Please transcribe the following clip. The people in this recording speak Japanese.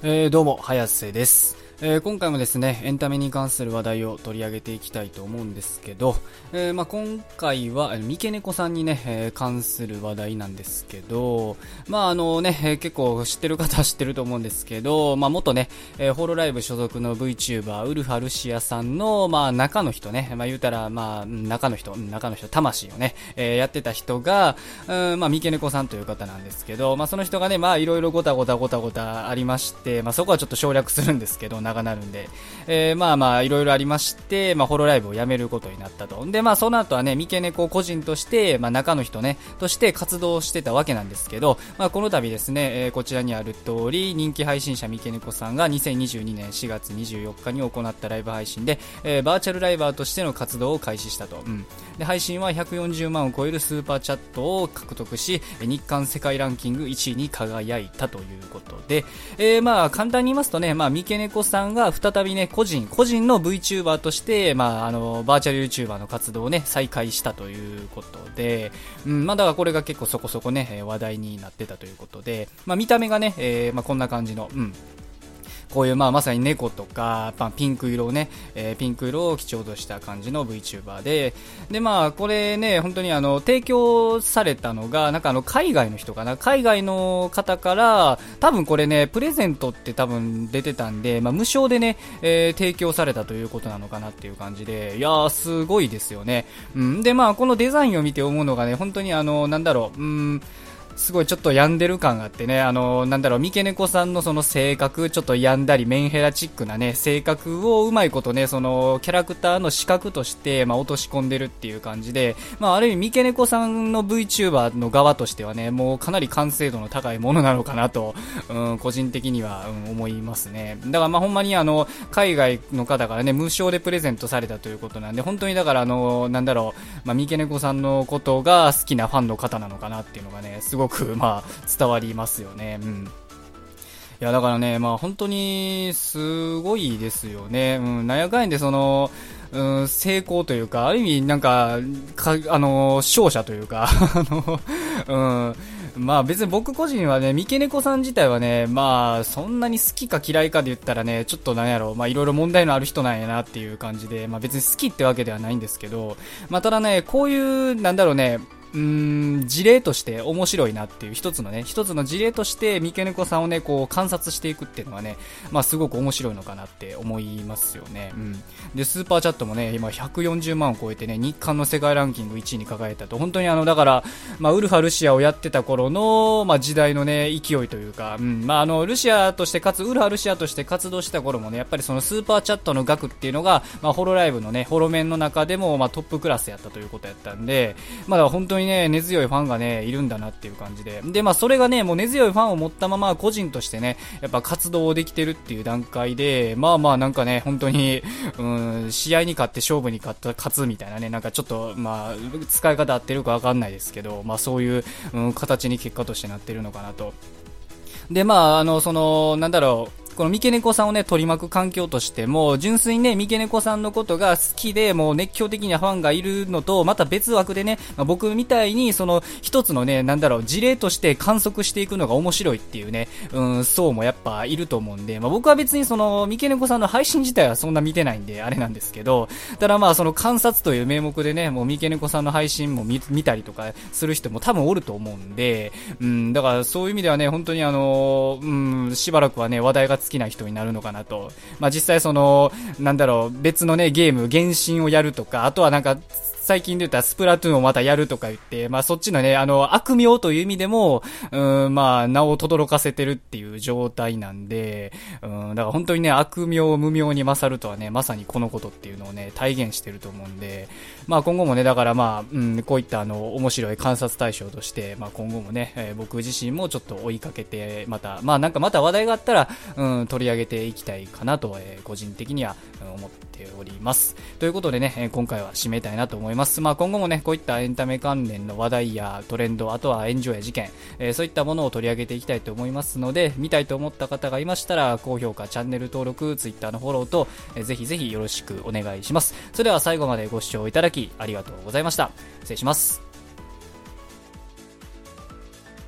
えー、どうも、早瀬です。えー、今回もですね、エンタメに関する話題を取り上げていきたいと思うんですけど、えー、まあ、今回は、三毛猫さんにね、えー、関する話題なんですけど、まあ、あのね、え結構知ってる方は知ってると思うんですけど、まあ、元ね、えホロライブ所属の VTuber、ウルファルシアさんの、まあ、中の人ね、まあ、言うたら、まあ、中の人、中の人、魂をね、えやってた人が、うん、まあ、三毛猫さんという方なんですけど、まあ、その人がね、まあ、いろいろごたごたごたごたありまして、まあ、そこはちょっと省略するんですけど、長なるんで、えー、まあまあ、いろいろありまして、まあ、ホロライブをやめることになったと。で、まあ、その後はね、みけねこ個人として、まあ、中の人ね、として活動してたわけなんですけど、まあ、この度ですね、えー、こちらにある通り、人気配信者みけねこさんが2022年4月24日に行ったライブ配信で、えー、バーチャルライバーとしての活動を開始したと。うん。で、配信は140万を超えるスーパーチャットを獲得し、日間世界ランキング1位に輝いたということで、えー、まあ、簡単に言いますとね、まあ、三毛猫さんさんが再びね、個人、個人の VTuber として、まあ、あの、バーチャル YouTuber の活動をね、再開したということで、うん、まあ、だからこれが結構そこそこね、話題になってたということで、まあ、見た目がね、えー、まあ、こんな感じの、うん、こういうまあまさに猫とか、まあ、ピンク色をね、えー、ピンク色を基調とした感じの VTuber で、でまあこれね、本当にあの、提供されたのが、なんかあの、海外の人かな、海外の方から、多分これね、プレゼントって多分出てたんで、まあ無償でね、えー、提供されたということなのかなっていう感じで、いやー、すごいですよね。うん、でまあこのデザインを見て思うのがね、本当にあの、なんだろう、うん、すごいちょっと病んでる感があってね、あの、なんだろう、三毛猫さんのその性格、ちょっと病んだり、メンヘラチックなね、性格をうまいことね、その、キャラクターの資格として、まあ、落とし込んでるっていう感じで、まあ、ある意味、三毛猫さんの VTuber の側としてはね、もうかなり完成度の高いものなのかなと、うん、個人的には、うん、思いますね。だからまあ、ほんまにあの、海外の方からね、無償でプレゼントされたということなんで、本当にだからあの、なんだろう、まあ、三毛猫さんのことが好きなファンの方なのかなっていうのがね、すごく、まあ、伝わりますよね。うん。いや、だからね、まあ本当にすごいですよね。うん、なんやかんやでその、うん、成功というか、ある意味なんか、かあの、勝者というか、あの、うん、まあ別に僕個人はね、三毛猫さん自体はね、まあそんなに好きか嫌いかで言ったらね、ちょっとなんやろう、まあいろいろ問題のある人なんやなっていう感じで、まあ別に好きってわけではないんですけど、まあただね、こういう、なんだろうね、うん、事例として面白いなっていう一つのね、一つの事例として三毛猫さんをね、こう観察していくっていうのはね、まあすごく面白いのかなって思いますよね。うん。で、スーパーチャットもね、今140万を超えてね、日韓の世界ランキング1位に輝いたと、本当にあの、だから、まあウルファルシアをやってた頃の、まあ時代のね、勢いというか、うん、まああの、ルシアとしてかつ、ウルファルシアとして活動した頃もね、やっぱりそのスーパーチャットの額っていうのが、まあホロライブのね、ホロメンの中でも、まあトップクラスやったということやったんで、まあ本当ににね、根強いファンァンがね、いるんだなっていう感じで。で、まあそれがね、もう根強いファンを持ったまま個人としてね、やっぱ活動できてるっていう段階で、まあまあなんかね、本当に、うん、試合に勝って勝負に勝った、勝つみたいなね、なんかちょっと、まあ、使い方合ってるかわかんないですけど、まあそういう、うん、形に結果としてなってるのかなと。で、まあ、あの、その、なんだろう、この三毛猫さんをね、取り巻く環境としても、純粋にね、三毛猫さんのことが好きで、もう熱狂的にファンがいるのと、また別枠でね、まあ、僕みたいに、その、一つのね、なんだろう、事例として観測していくのが面白いっていうね、うん、層もやっぱいると思うんで、まあ、僕は別にその、三毛猫さんの配信自体はそんな見てないんで、あれなんですけど、ただまあ、その観察という名目でね、もう三毛猫さんの配信も見たりとかする人も多分おると思うんで、うん、だからそういう意味ではね、本当にあの、うん、しばらくはね、話題が尽きない人になるのかかなと。まあ、実際その、なんだろう、別のね、ゲーム、原神をやるとか、あとはなんか、最近で言ったらスプラトゥーンをまたやるとか言って、まあそっちのね、あの、悪名という意味でも、うん、まあ、名を轟かせてるっていう状態なんで、うん、だから本当にね、悪名無名に勝るとはね、まさにこのことっていうのをね、体現してると思うんで、まあ今後もね、だからまあ、うん、こういったあの、面白い観察対象として、まあ今後もね、えー、僕自身もちょっと追いかけて、また、まあなんかまた話題があったら、うん、取り上げていきたいかなと、えー、個人的には思ってております。ということでね、今回は締めたいなと思います。ま。あ、今後もね、こういったエンタメ関連の話題やトレンド、あとは炎上や事件、えー、そういったものを取り上げていきたいと思いますので、見たいと思った方がいましたら、高評価、チャンネル登録、Twitter のフォローと、えー、ぜひぜひよろしくお願いします。それでは最後までご視聴いただき、ありがとうございました。失礼します。